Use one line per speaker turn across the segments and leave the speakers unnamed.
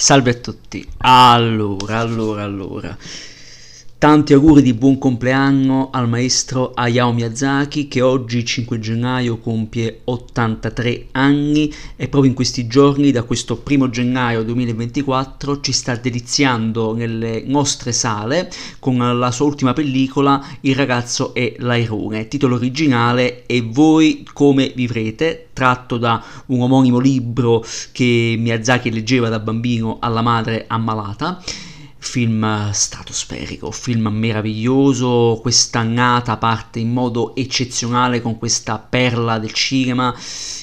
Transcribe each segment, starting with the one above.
Salve a tutti. Allora, allora, allora. Tanti auguri di buon compleanno al maestro Hayao Miyazaki che oggi 5 gennaio compie 83 anni e proprio in questi giorni da questo primo gennaio 2024 ci sta deliziando nelle nostre sale con la sua ultima pellicola Il ragazzo e l'airone, titolo originale E voi come vivrete, tratto da un omonimo libro che Miyazaki leggeva da bambino alla madre ammalata film stratosferico, film meraviglioso, quest'annata parte in modo eccezionale con questa perla del cinema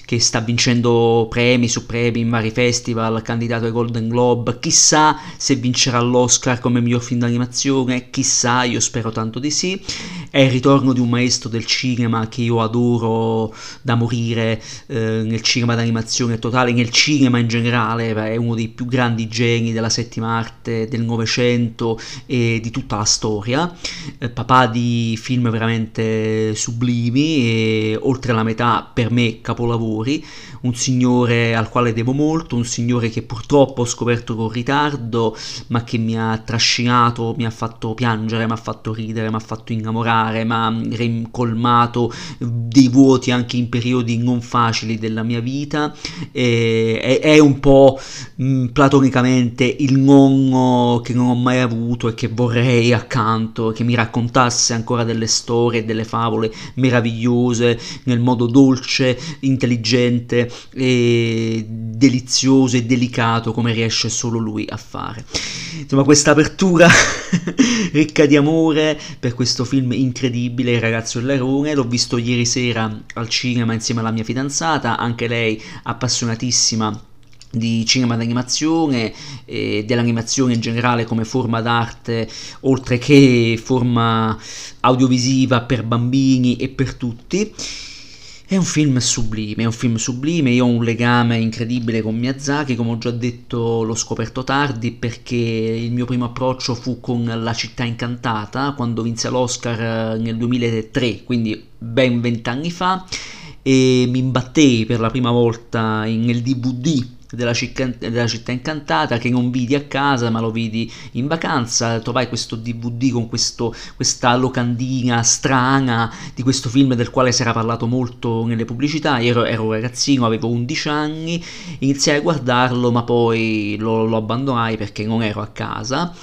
che sta vincendo premi su premi in vari festival, candidato ai Golden Globe, chissà se vincerà l'Oscar come miglior film d'animazione, chissà, io spero tanto di sì. È il ritorno di un maestro del cinema che io adoro da morire eh, nel cinema d'animazione totale, nel cinema in generale, è uno dei più grandi geni della settima arte del Novecento e di tutta la storia, eh, papà di film veramente sublimi e oltre la metà per me capolavoro lavori, un signore al quale devo molto, un signore che purtroppo ho scoperto con ritardo, ma che mi ha trascinato, mi ha fatto piangere, mi ha fatto ridere, mi ha fatto innamorare, mi ha ricolmato dei vuoti anche in periodi non facili della mia vita. E, è, è, un po' mh, platonicamente il nonno che non ho mai avuto e che vorrei accanto, che mi raccontasse ancora delle storie, delle favole meravigliose nel modo dolce, intelligente e delizioso e delicato come riesce solo lui a fare. Insomma, questa apertura ricca di amore per questo film incredibile, Il ragazzo e l'erone, l'ho visto ieri sera al cinema insieme alla mia fidanzata, anche lei appassionatissima di cinema d'animazione e dell'animazione in generale come forma d'arte oltre che forma audiovisiva per bambini e per tutti è un film sublime, è un film sublime, io ho un legame incredibile con Miyazaki, come ho già detto l'ho scoperto tardi perché il mio primo approccio fu con La città incantata, quando vinse l'Oscar eh, nel 2003, quindi ben vent'anni fa, e mi imbattei per la prima volta nel DVD della città, della città, incantata che non vidi a casa ma lo vidi in vacanza. Trovai questo dvd con questo, questa locandina strana di questo film del quale si era parlato molto nelle pubblicità. Ero, ero ragazzino avevo 11 anni iniziai a guardarlo ma poi lo, lo abbandonai perché non ero a casa.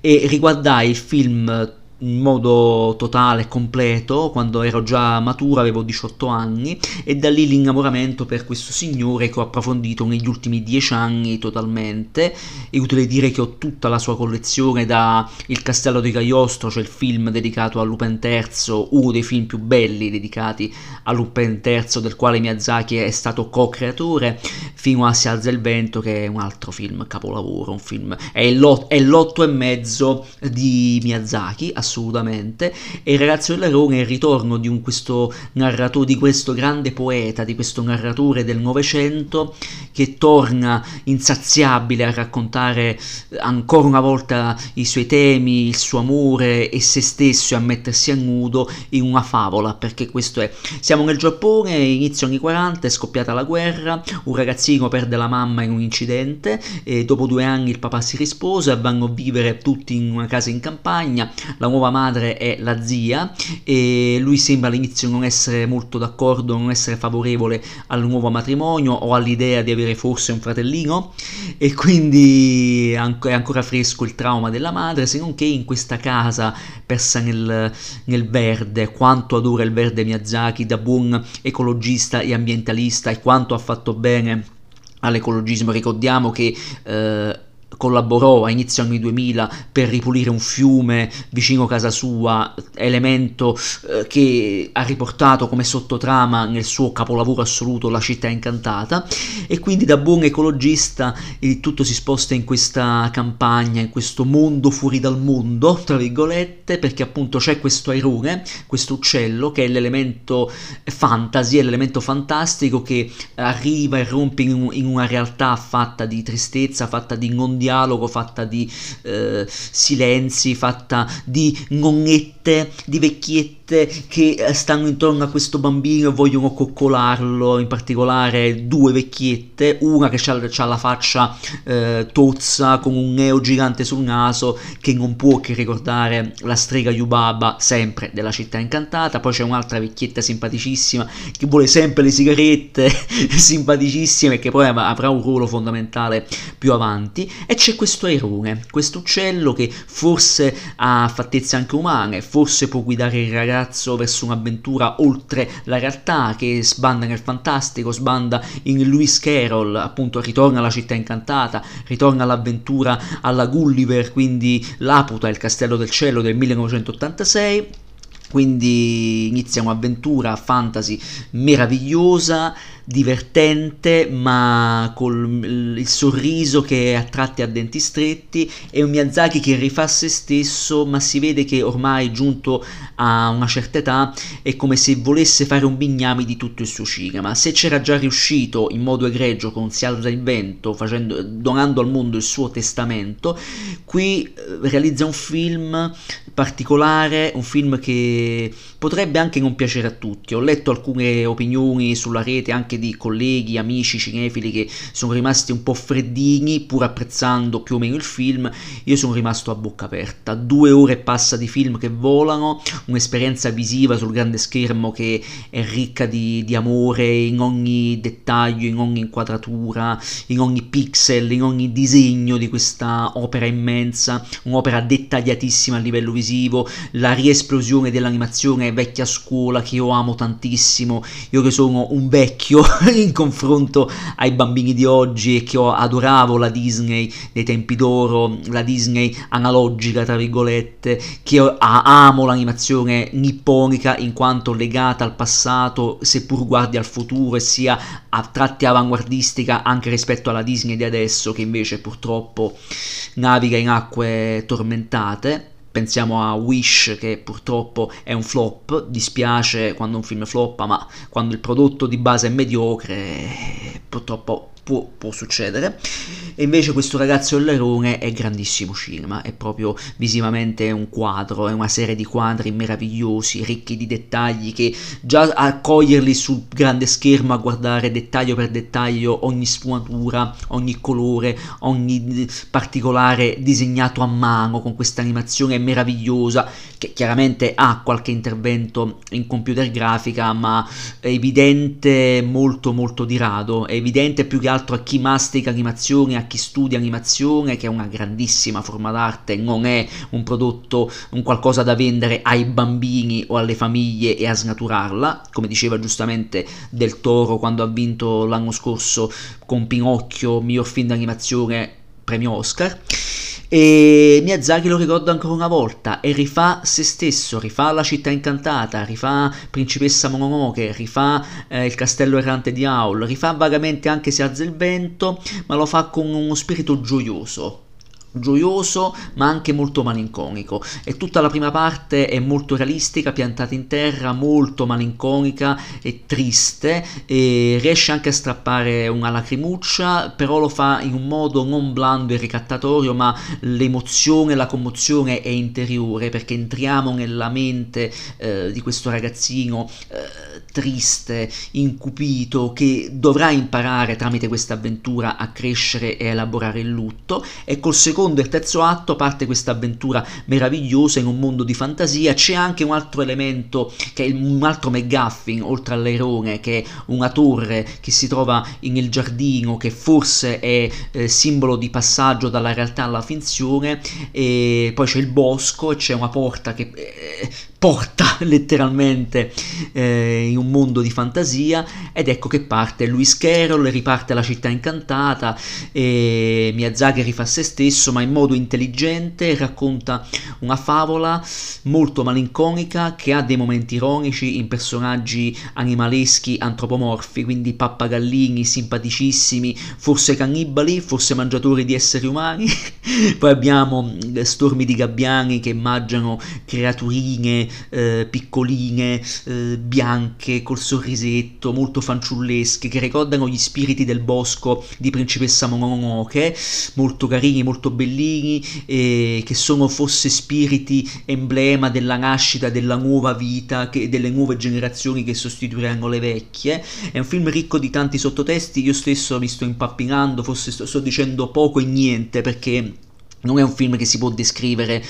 E riguardai il film in modo totale, completo, quando ero già maturo, avevo 18 anni, e da lì l'innamoramento per questo signore che ho approfondito negli ultimi 10 anni totalmente. È utile dire che ho tutta la sua collezione da Il Castello di Cagliostro, cioè il film dedicato a Lupin III, uno dei film più belli dedicati a Lupin III, del quale Miyazaki è stato co-creatore, fino a Si alza il vento, che è un altro film capolavoro, un film, è l'otto e mezzo di Miyazaki, assolutamente assolutamente. E il ragazzo dell'Arone è il ritorno di questo narratore di questo grande poeta di questo narratore del novecento che torna insaziabile a raccontare ancora una volta i suoi temi il suo amore e se stesso e a mettersi a nudo in una favola perché questo è. Siamo nel Giappone inizio anni 40 è scoppiata la guerra un ragazzino perde la mamma in un incidente e dopo due anni il papà si risposa vanno a vivere tutti in una casa in campagna la nuova nuova madre è la zia e lui sembra all'inizio non essere molto d'accordo, non essere favorevole al nuovo matrimonio o all'idea di avere forse un fratellino e quindi è ancora fresco il trauma della madre, se non che in questa casa persa nel, nel verde, quanto adora il verde Miyazaki da buon ecologista e ambientalista e quanto ha fatto bene all'ecologismo. Ricordiamo che eh, collaborò a inizio anni 2000 per ripulire un fiume vicino casa sua, elemento eh, che ha riportato come sottotrama nel suo capolavoro assoluto La città incantata. E quindi da buon ecologista il tutto si sposta in questa campagna, in questo mondo fuori dal mondo, tra virgolette, perché appunto c'è questo airone, questo uccello che è l'elemento fantasy, è l'elemento fantastico che arriva e rompe in, in una realtà fatta di tristezza, fatta di non dialogo, fatta di eh, silenzi, fatta di nonnette, di vecchiette che eh, stanno intorno a questo bambino e vogliono coccolarlo, in particolare due vecchiette, una che ha la faccia eh, tozza con un neo gigante sul naso che non può che ricordare la strega Yubaba, sempre della città incantata, poi c'è un'altra vecchietta simpaticissima che vuole sempre le sigarette, simpaticissime, che poi avrà un ruolo fondamentale più avanti, e c'è questo airone, questo uccello che forse ha fattezze anche umane, forse può guidare il ragazzo verso un'avventura oltre la realtà che sbanda nel fantastico, sbanda in Lewis Carroll, appunto ritorna alla città incantata, ritorna all'avventura alla Gulliver, quindi Laputa, il castello del cielo del 1986 quindi inizia un'avventura fantasy meravigliosa divertente ma con il sorriso che a tratti a denti stretti e un Miyazaki che rifà se stesso ma si vede che ormai giunto a una certa età è come se volesse fare un bignami di tutto il suo cinema. Se c'era già riuscito in modo egregio con Si alza il vento facendo, donando al mondo il suo testamento qui eh, realizza un film particolare un film che potrebbe anche non piacere a tutti. Ho letto alcune opinioni sulla rete anche anche di colleghi, amici cinefili che sono rimasti un po' freddini pur apprezzando più o meno il film, io sono rimasto a bocca aperta. Due ore e passa di film che volano, un'esperienza visiva sul grande schermo che è ricca di, di amore in ogni dettaglio, in ogni inquadratura, in ogni pixel, in ogni disegno di questa opera immensa, un'opera dettagliatissima a livello visivo, la riesplosione dell'animazione vecchia scuola che io amo tantissimo, io che sono un vecchio in confronto ai bambini di oggi e che io adoravo la Disney dei tempi d'oro, la Disney analogica tra virgolette, che io amo l'animazione nipponica in quanto legata al passato, seppur guardi al futuro e sia a tratti avanguardistica anche rispetto alla Disney di adesso che invece purtroppo naviga in acque tormentate pensiamo a Wish che purtroppo è un flop, dispiace quando un film floppa, ma quando il prodotto di base è mediocre, purtroppo può, può, succedere. E invece questo ragazzo Lerone è grandissimo cinema, è proprio visivamente un quadro, è una serie di quadri meravigliosi, ricchi di dettagli che già a coglierli sul grande schermo, a guardare dettaglio per dettaglio ogni sfumatura, ogni colore, ogni particolare disegnato a mano con questa animazione meravigliosa che chiaramente ha qualche intervento in computer grafica, ma è evidente molto molto di rado, è evidente più che altro a chi mastica animazione, a chi studia animazione, che è una grandissima forma d'arte, non è un prodotto, un qualcosa da vendere ai bambini o alle famiglie e a snaturarla, come diceva giustamente Del Toro quando ha vinto l'anno scorso con Pinocchio, miglior film d'animazione, premio Oscar. E Miyazaki lo ricorda ancora una volta e rifà se stesso, rifà la città incantata, rifà Principessa Mononoke, rifà eh, il castello errante di Aul, rifà vagamente anche Se alza il vento, ma lo fa con uno spirito gioioso gioioso ma anche molto malinconico. E tutta la prima parte è molto realistica piantata in terra molto malinconica e triste e riesce anche a strappare una lacrimuccia però lo fa in un modo non blando e ricattatorio ma l'emozione la commozione è interiore perché entriamo nella mente eh, di questo ragazzino eh, triste, incupito, che dovrà imparare tramite questa avventura a crescere e elaborare il lutto. E col secondo e terzo atto parte questa avventura meravigliosa in un mondo di fantasia, c'è anche un altro elemento che è un altro McGuffin oltre all'airone che è una torre che si trova nel giardino che forse è eh, simbolo di passaggio dalla realtà alla finzione. E poi c'è il bosco c'è una porta che eh, porta letteralmente eh, in un mondo di fantasia ed ecco che parte Lewis Carroll, riparte la città incantata e Miyazaki rifà se stesso ma in modo intelligente racconta una favola molto malinconica che ha dei momenti ironici in personaggi animaleschi antropomorfi quindi pappagallini simpaticissimi forse cannibali forse mangiatori di esseri umani. Poi abbiamo stormi di gabbiani che immaginano creaturine eh, piccoline, eh, bianche, col sorrisetto, molto fanciullesche, che ricordano gli spiriti del bosco di Principessa Mononoke, molto carini, molto bellini, eh, che sono forse spiriti emblema della nascita della nuova vita, che, delle nuove generazioni che sostituiranno le vecchie. È un film ricco di tanti sottotesti, io stesso mi sto impappinando, forse sto, sto dicendo poco e niente perché non è un film che si può descrivere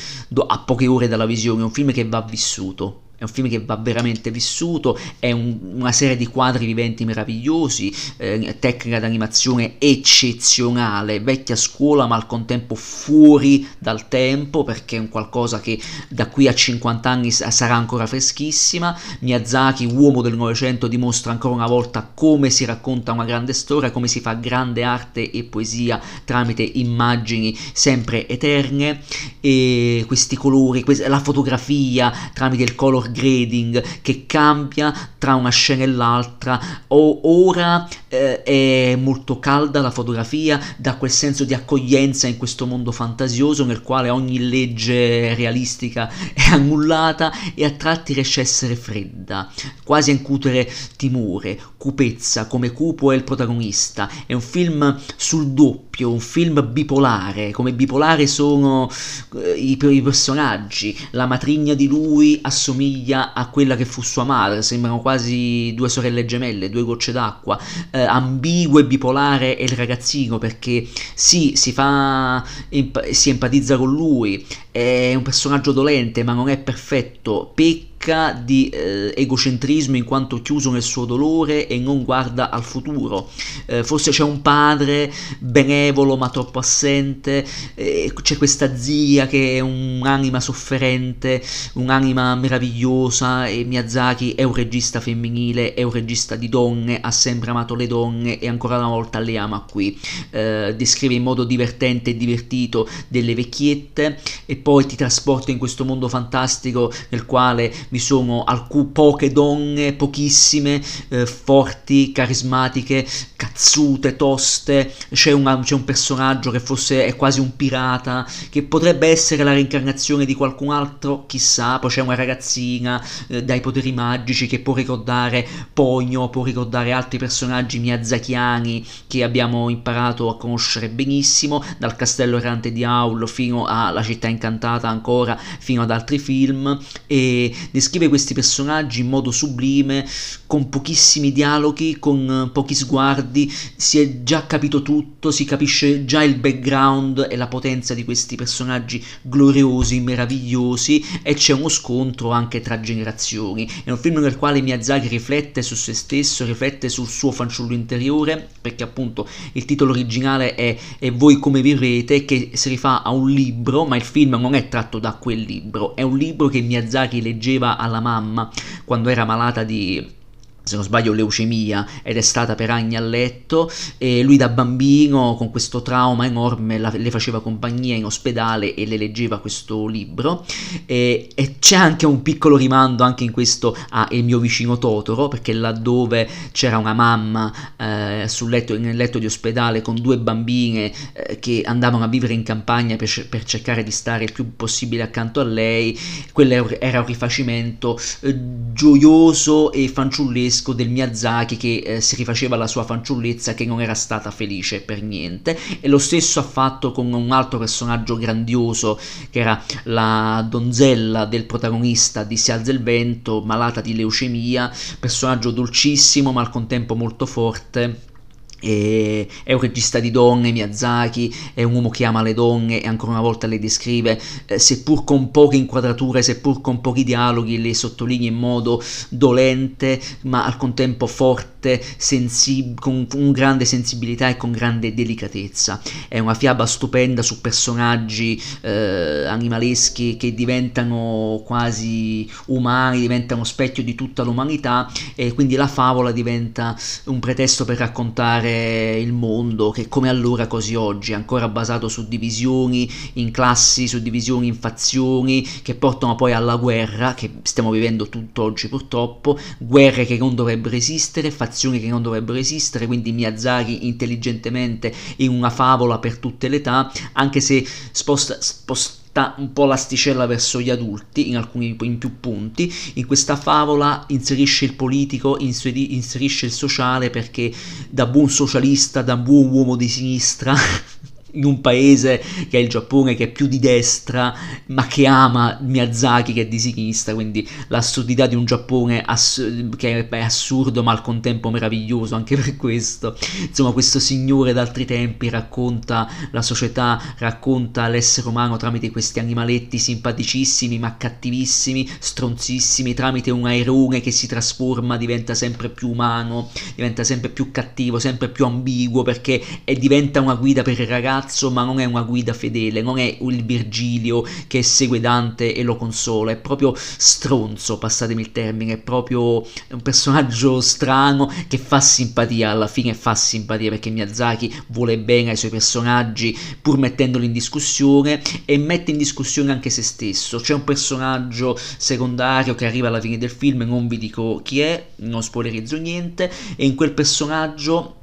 a poche ore dalla visione, è un film che va vissuto è un film che va veramente vissuto, è un, una serie di quadri viventi meravigliosi, eh, tecnica d'animazione eccezionale, vecchia scuola ma al contempo fuori dal tempo perché è un qualcosa che da qui a 50 anni sarà ancora freschissima. Miyazaki, uomo del Novecento, dimostra ancora una volta come si racconta una grande storia, come si fa grande arte e poesia tramite immagini sempre eterne e questi colori, la fotografia tramite il color grading che cambia tra una scena e l'altra. O, ora eh, è molto calda la fotografia, dà quel senso di accoglienza in questo mondo fantasioso nel quale ogni legge realistica è annullata e a tratti riesce a essere fredda, quasi a incutere timore, cupezza, come cupo è il protagonista. È un film sul doppio, un film bipolare, come bipolare sono eh, i, i personaggi. La matrigna di lui assomiglia assomiglia a quella che fu sua madre, sembrano quasi due sorelle gemelle, due gocce d'acqua, eh, ambiguo e bipolare è il ragazzino perché sì, si fa, emp- si empatizza con lui, è un personaggio dolente ma non è perfetto, pecca ricca di eh, egocentrismo in quanto chiuso nel suo dolore e non guarda al futuro. Eh, forse c'è un padre benevolo ma troppo assente, eh, c'è questa zia che è un'anima sofferente, un'anima meravigliosa e Miyazaki è un regista femminile, è un regista di donne, ha sempre amato le donne e ancora una volta le ama qui. Eh, descrive in modo divertente e divertito delle vecchiette e poi ti trasporta in questo mondo fantastico nel quale vi sono alcune poche donne, pochissime, eh, forti, carismatiche, cazzute, toste, c'è, una, c'è, un personaggio che forse è quasi un pirata, che potrebbe essere la reincarnazione di qualcun altro, chissà, poi c'è una ragazzina eh, dai poteri magici che può ricordare Pogno, può ricordare altri personaggi miazzachiani che abbiamo imparato a conoscere benissimo, dal castello errante di Aul fino alla città incantata ancora, fino ad altri film, e descrive questi personaggi in modo sublime, con pochissimi dialoghi, con pochi sguardi, si è già capito tutto, si capisce già il background e la potenza di questi personaggi gloriosi, meravigliosi e c'è uno scontro anche tra generazioni. È un film nel quale Miyazaki riflette su se stesso, riflette sul suo fanciullo interiore, perché appunto il titolo originale è E voi come vivrete, che si rifà a un libro, ma il film non è tratto da quel libro, è un libro che Miyazaki leggeva alla mamma quando era malata di se non sbaglio leucemia ed è stata per anni a letto e lui da bambino con questo trauma enorme la, le faceva compagnia in ospedale e le leggeva questo libro. E, e c'è anche un piccolo rimando anche in questo a Il mio vicino Totoro perché laddove c'era una mamma eh, letto, nel letto di ospedale con due bambine eh, che andavano a vivere in campagna per, per, cercare di stare il più possibile accanto a lei quello era un rifacimento eh, gioioso e fanciullesco pazzesco del Miyazaki che eh, si rifaceva alla sua fanciullezza che non era stata felice per niente. E lo stesso ha fatto con un altro personaggio grandioso che era la donzella del protagonista di Si alza il vento, malata di leucemia, personaggio dolcissimo ma al contempo molto forte e è un regista di donne, Miyazaki, è un uomo che ama le donne e ancora una volta le descrive, eh, seppur con poche inquadrature, seppur con pochi dialoghi, le sottolinea in modo dolente, ma al contempo forte, sensib- con, con grande sensibilità e con grande delicatezza. È una fiaba stupenda su personaggi eh, animaleschi che diventano quasi umani, diventano specchio di tutta l'umanità e quindi la favola diventa un pretesto per raccontare il mondo che come allora così oggi è ancora basato su divisioni in classi, su divisioni in fazioni che portano poi alla guerra che stiamo vivendo tutt'oggi purtroppo, guerre che non dovrebbero esistere, fazioni che non dovrebbero esistere, quindi Miyazaki intelligentemente in una favola per tutte le età, anche se sposta, sposta porta un po' l'asticella verso gli adulti in alcuni in più punti. In questa favola inserisce il politico, inserisce il sociale perché da buon socialista, da buon uomo di sinistra in un paese che è il Giappone, che è più di destra, ma che ama Miyazaki che è di sinistra, quindi l'assurdità di un Giappone ass- che è assurdo ma al contempo meraviglioso anche per questo. Insomma, questo signore d'altri tempi racconta la società, racconta l'essere umano tramite questi animaletti simpaticissimi ma cattivissimi, stronzissimi, tramite un airone che si trasforma, diventa sempre più umano, diventa sempre più cattivo, sempre più ambiguo perché diventa una guida per i ragazzi ragazzo, ma non è una guida fedele, non è il Virgilio che segue Dante e lo consola, è proprio stronzo, passatemi il termine, è proprio un personaggio strano che fa simpatia, alla fine fa simpatia perché Miyazaki vuole bene ai suoi personaggi pur mettendoli in discussione e mette in discussione anche se stesso. C'è un personaggio secondario che arriva alla fine del film, non vi dico chi è, non spoilerizzo niente, e in quel personaggio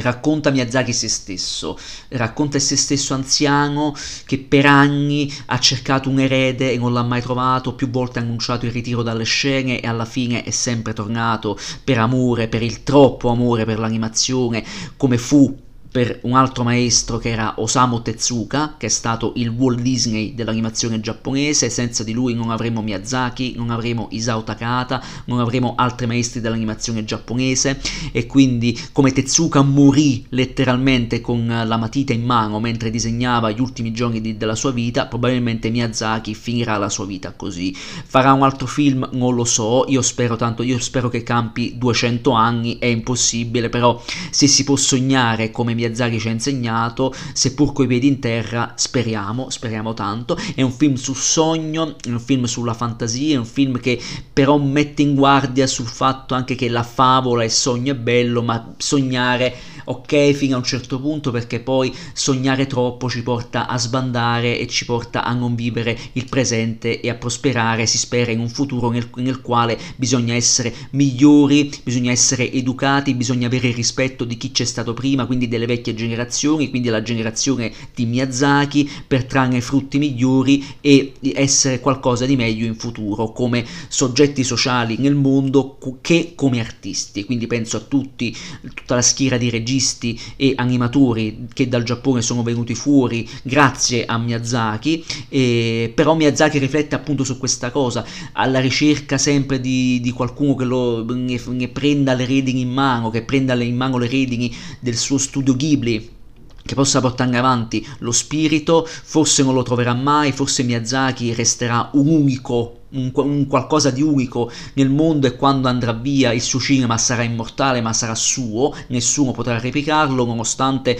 racconta Miyazaki se stesso, racconta se stesso anziano che per anni ha cercato un erede e non l'ha mai trovato, più volte ha annunciato il ritiro dalle scene e alla fine è sempre tornato per amore, per il troppo amore per l'animazione, come fu per un altro maestro che era Osamu Tezuka, che è stato il Walt Disney dell'animazione giapponese, senza di lui non avremo Miyazaki, non avremo Isao Takata, non avremo altri maestri dell'animazione giapponese e quindi come Tezuka morì letteralmente con la matita in mano mentre disegnava gli ultimi giorni di, della sua vita, probabilmente Miyazaki finirà la sua vita così. Farà un altro film? Non lo so, io spero tanto, io spero che campi 200 anni, è impossibile, però se si può sognare come Miyazaki Miyazaki ci ha insegnato, seppur coi piedi in terra, speriamo, speriamo tanto. È un film sul sogno, è un film sulla fantasia, è un film che però mette in guardia sul fatto anche che la favola e il sogno è bello, ma sognare ok fino a un certo punto perché poi sognare troppo ci porta a sbandare e ci porta a non vivere il presente e a prosperare, si spera in un futuro nel, nel quale bisogna essere migliori, bisogna essere educati, bisogna avere il rispetto di chi c'è stato prima, quindi delle vecchie generazioni, quindi la generazione di Miyazaki per trarne frutti migliori e essere qualcosa di meglio in futuro come soggetti sociali nel mondo che come artisti. Quindi penso a tutti, tutta la schiera di registi registi e animatori che dal Giappone sono venuti fuori grazie a Miyazaki, e, però Miyazaki riflette appunto su questa cosa, alla ricerca sempre di, di qualcuno che lo, ne, ne, prenda le redini in mano, che prenda in mano le redini del suo studio Ghibli che possa portare avanti lo spirito, forse non lo troverà mai, forse Miyazaki resterà un unico un, un, qualcosa di unico nel mondo e quando andrà via il suo cinema sarà immortale ma sarà suo, nessuno potrà replicarlo nonostante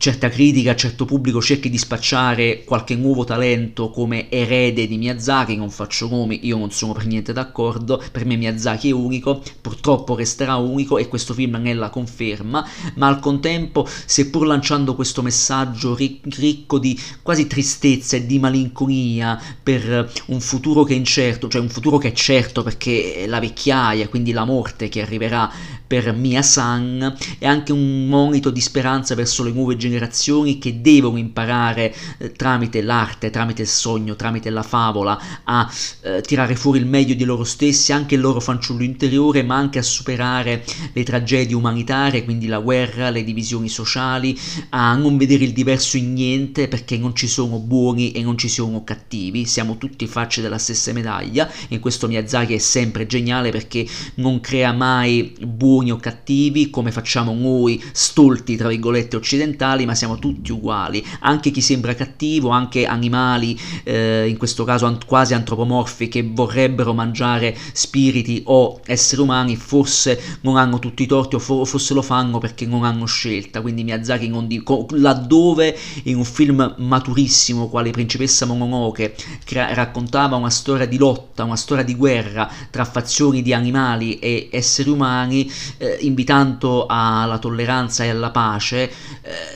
certa critica, certo pubblico cerchi di spacciare qualche nuovo talento come erede di Miyazaki, non faccio nomi, io non sono per niente d'accordo, per me Miyazaki è unico, purtroppo resterà unico e questo film ne è la conferma, ma al contempo, seppur lanciando questo messaggio ricco di quasi tristezza e di malinconia per un futuro che è incerto, cioè un futuro che è certo perché la vecchiaia, quindi la morte che arriverà per Mia-san, è anche un monito di speranza verso le nuove generazioni che devono imparare eh, tramite l'arte, tramite il sogno, tramite la favola a eh, tirare fuori il meglio di loro stessi, anche il loro fanciullo interiore, ma anche a superare le tragedie umanitarie, quindi la guerra, le divisioni sociali, a non vedere il diverso in niente perché non ci sono buoni e non ci sono cattivi, siamo tutti facce della stessa medaglia e in questo Miyazaki è sempre geniale perché non crea mai buoni buoni o cattivi come facciamo noi stolti tra virgolette occidentali ma siamo tutti uguali. Anche chi sembra cattivo anche animali eh, in questo caso an- quasi antropomorfi che vorrebbero mangiare spiriti o esseri umani forse non hanno tutti i torti o for- forse lo fanno perché non hanno scelta. Quindi Miyazaki non dico laddove in un film maturissimo quale Principessa Mononoke crea- raccontava una storia di lotta una storia di guerra tra fazioni di animali e esseri umani eh, invitando alla tolleranza e alla pace, eh,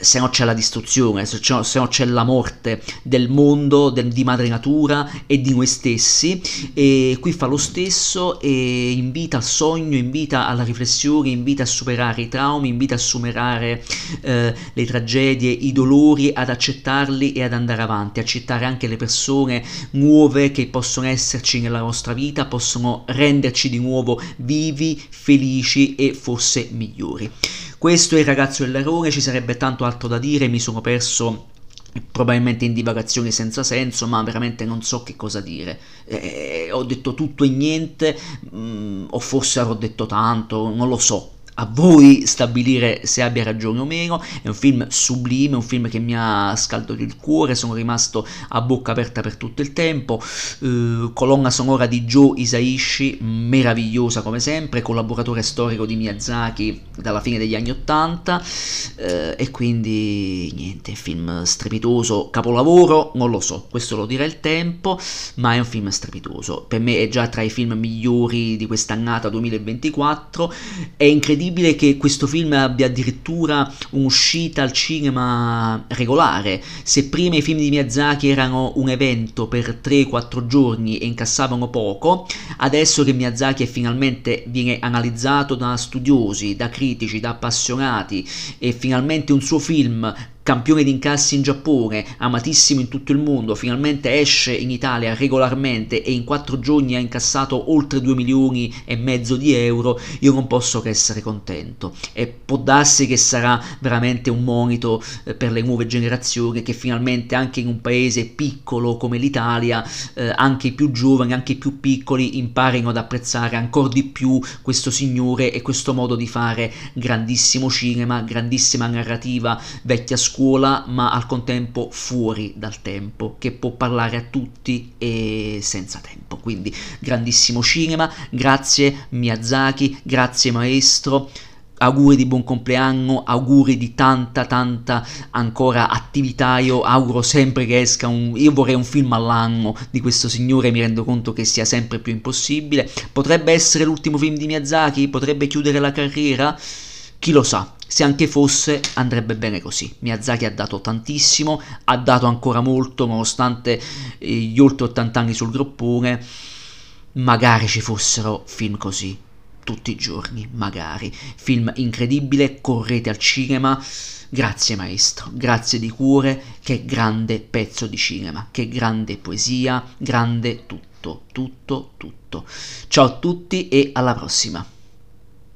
se no c'è la distruzione, se, se no c'è la morte del mondo, del, di madre natura e di noi stessi. E qui fa lo stesso e invita al sogno, invita alla riflessione, invita a superare i traumi, invita a superare eh, le tragedie, i dolori, ad accettarli e ad andare avanti, accettare anche le persone nuove che possono esserci nella nostra vita, possono renderci di nuovo vivi, felici e forse migliori. Questo è il ragazzo dell'errore, ci sarebbe tanto altro da dire, mi sono perso probabilmente in divagazioni senza senso, ma veramente non so che cosa dire. Eh, ho detto tutto e niente, mh, mm, o forse avrò detto tanto, non lo so a voi stabilire se abbia ragione o meno, è un film sublime, un film che mi ha scaldato il cuore, sono rimasto a bocca aperta per tutto il tempo, uh, colonna sonora di Joe Isaishi, meravigliosa come sempre, collaboratore storico di Miyazaki dalla fine degli anni Ottanta, uh, e quindi niente, film strepitoso, capolavoro, non lo so, questo lo dirà il tempo, ma è un film strepitoso, per me è già tra i film migliori di quest'annata 2024, è incredibile incredibile che questo film abbia addirittura un'uscita al cinema regolare. Se prima i film di Miyazaki erano un evento per 3-4 giorni e incassavano poco, adesso che Miyazaki finalmente viene analizzato da studiosi, da critici, da appassionati e finalmente un suo film campione di incassi in Giappone, amatissimo in tutto il mondo, finalmente esce in Italia regolarmente e in quattro giorni ha incassato oltre 2 milioni e mezzo di euro, io non posso che essere contento. E può darsi che sarà veramente un monito eh, per le nuove generazioni che finalmente anche in un paese piccolo come l'Italia, eh, anche i più giovani, anche i più piccoli imparino ad apprezzare ancora di più questo signore e questo modo di fare grandissimo cinema, grandissima narrativa, vecchia scuola scuola ma al contempo fuori dal tempo, che può parlare a tutti e senza tempo. Quindi grandissimo cinema, grazie Miyazaki, grazie maestro auguri di buon compleanno, auguri di tanta tanta ancora attività, io auguro sempre che esca un, io vorrei un film all'anno di questo signore, mi rendo conto che sia sempre più impossibile, potrebbe essere l'ultimo film di Miyazaki, potrebbe chiudere la carriera, chi lo sa, se anche fosse andrebbe bene così. Miyazaki ha dato tantissimo, ha dato ancora molto nonostante eh, gli oltre 80 anni sul groppone. Magari ci fossero film così tutti i giorni, magari. Film incredibile, correte al cinema. Grazie maestro, grazie di cuore, che grande pezzo di cinema, che grande poesia, grande tutto, tutto, tutto. Ciao a tutti e alla prossima.